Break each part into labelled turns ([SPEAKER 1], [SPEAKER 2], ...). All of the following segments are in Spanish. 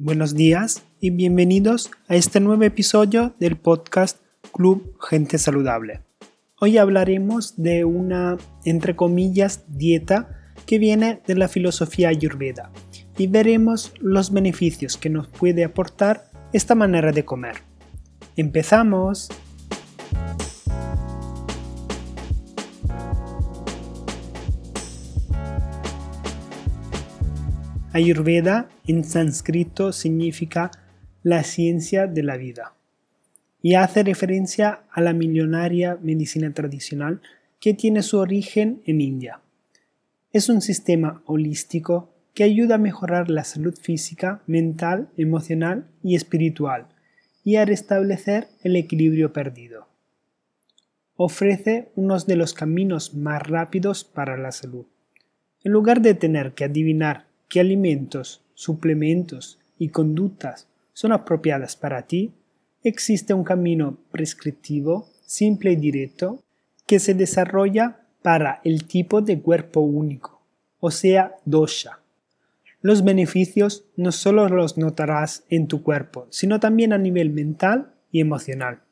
[SPEAKER 1] Buenos días y bienvenidos a este nuevo episodio del podcast Club Gente Saludable. Hoy hablaremos de una, entre comillas, dieta que viene de la filosofía ayurveda y veremos los beneficios que nos puede aportar esta manera de comer. ¡Empezamos! Ayurveda en sánscrito significa la ciencia de la vida y hace referencia a la millonaria medicina tradicional que tiene su origen en India. Es un sistema holístico que ayuda a mejorar la salud física, mental, emocional y espiritual y a restablecer el equilibrio perdido. Ofrece uno de los caminos más rápidos para la salud. En lugar de tener que adivinar qué alimentos, suplementos y conductas son apropiadas para ti, existe un camino prescriptivo, simple y directo, que se desarrolla para el tipo de cuerpo único, o sea, dosha. Los beneficios no solo los notarás en tu cuerpo, sino también a nivel mental y emocional.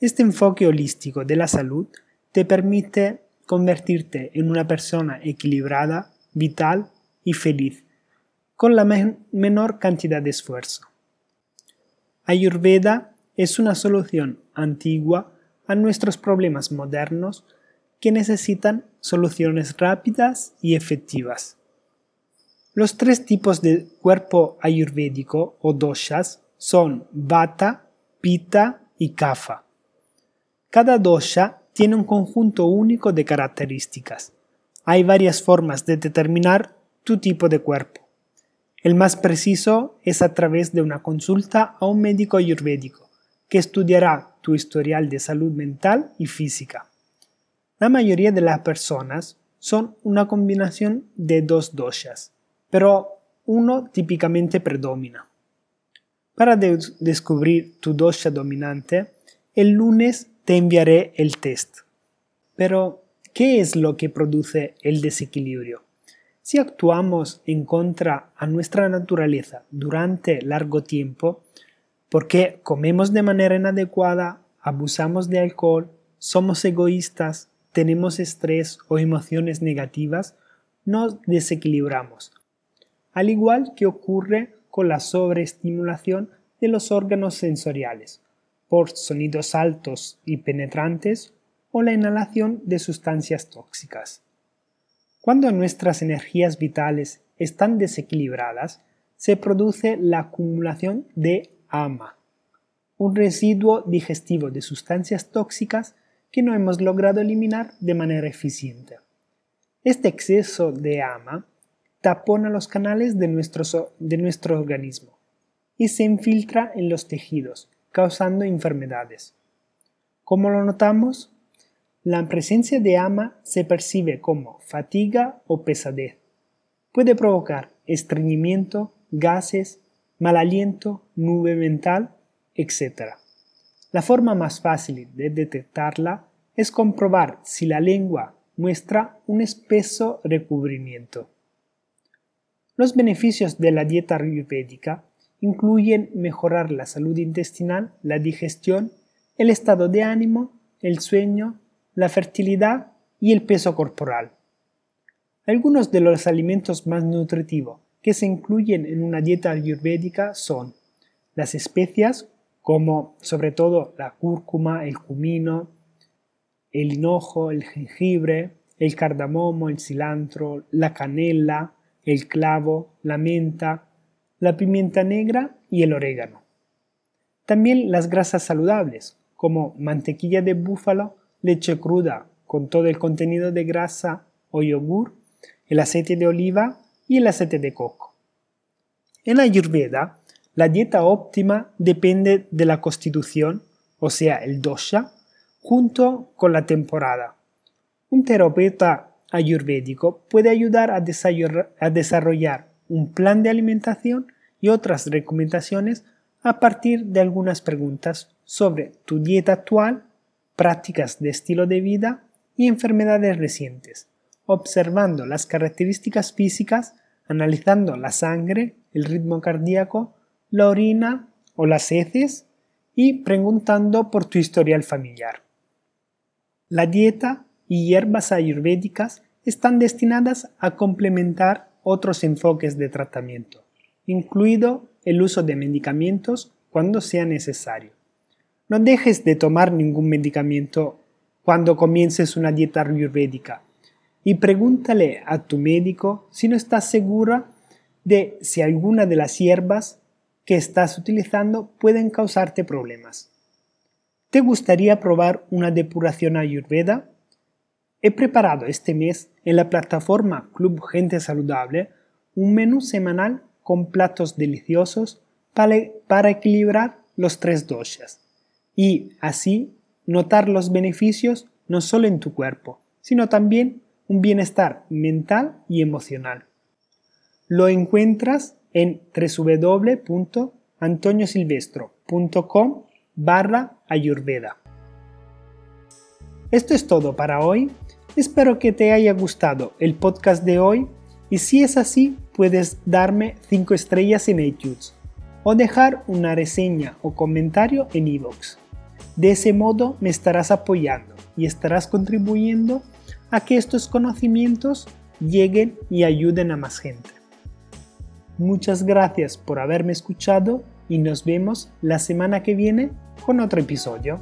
[SPEAKER 1] Este enfoque holístico de la salud te permite convertirte en una persona equilibrada, vital y feliz, con la menor cantidad de esfuerzo. Ayurveda es una solución antigua a nuestros problemas modernos que necesitan soluciones rápidas y efectivas. Los tres tipos de cuerpo ayurvédico o doshas son Vata, Pitta y Kapha. Cada dosha tiene un conjunto único de características. Hay varias formas de determinar tu tipo de cuerpo. El más preciso es a través de una consulta a un médico ayurvédico, que estudiará tu historial de salud mental y física. La mayoría de las personas son una combinación de dos doshas, pero uno típicamente predomina. Para descubrir tu dosha dominante, el lunes te enviaré el test. Pero, ¿qué es lo que produce el desequilibrio? Si actuamos en contra a nuestra naturaleza durante largo tiempo, porque comemos de manera inadecuada, abusamos de alcohol, somos egoístas, tenemos estrés o emociones negativas, nos desequilibramos. Al igual que ocurre con la sobreestimulación de los órganos sensoriales, por sonidos altos y penetrantes o la inhalación de sustancias tóxicas. Cuando nuestras energías vitales están desequilibradas, se produce la acumulación de ama, un residuo digestivo de sustancias tóxicas que no hemos logrado eliminar de manera eficiente. Este exceso de ama tapona los canales de nuestro, de nuestro organismo y se infiltra en los tejidos, causando enfermedades. ¿Cómo lo notamos? La presencia de ama se percibe como fatiga o pesadez. Puede provocar estreñimiento, gases, mal aliento, nube mental, etc. La forma más fácil de detectarla es comprobar si la lengua muestra un espeso recubrimiento. Los beneficios de la dieta ayurvédica incluyen mejorar la salud intestinal, la digestión, el estado de ánimo, el sueño, la fertilidad y el peso corporal. Algunos de los alimentos más nutritivos que se incluyen en una dieta ayurvédica son las especias, como sobre todo la cúrcuma, el cumino, el hinojo, el jengibre, el cardamomo, el cilantro, la canela, el clavo, la menta, la pimienta negra y el orégano. También las grasas saludables, como mantequilla de búfalo, leche cruda con todo el contenido de grasa o yogur, el aceite de oliva y el aceite de coco. En Ayurveda, la dieta óptima depende de la constitución, o sea, el dosha, junto con la temporada. Un terapeuta ayurvédico puede ayudar a desarrollar un plan de alimentación y otras recomendaciones a partir de algunas preguntas sobre tu dieta actual prácticas de estilo de vida y enfermedades recientes, observando las características físicas, analizando la sangre, el ritmo cardíaco, la orina o las heces y preguntando por tu historial familiar. La dieta y hierbas ayurvédicas están destinadas a complementar otros enfoques de tratamiento, incluido el uso de medicamentos cuando sea necesario. No dejes de tomar ningún medicamento cuando comiences una dieta ayurvédica y pregúntale a tu médico si no estás segura de si alguna de las hierbas que estás utilizando pueden causarte problemas. ¿Te gustaría probar una depuración ayurveda? He preparado este mes en la plataforma Club Gente Saludable un menú semanal con platos deliciosos para, equilibrar los tres doshas y así notar los beneficios no solo en tu cuerpo, sino también un bienestar mental y emocional. Lo encuentras en www.antoniosilvestro.com barra ayurveda. Esto es todo para hoy. Espero que te haya gustado el podcast de hoy y si es así puedes darme 5 estrellas en iTunes o dejar una reseña o comentario en iVoox. De ese modo me estarás apoyando y estarás contribuyendo a que estos conocimientos lleguen y ayuden a más gente. Muchas gracias por haberme escuchado y nos vemos la semana que viene con otro episodio.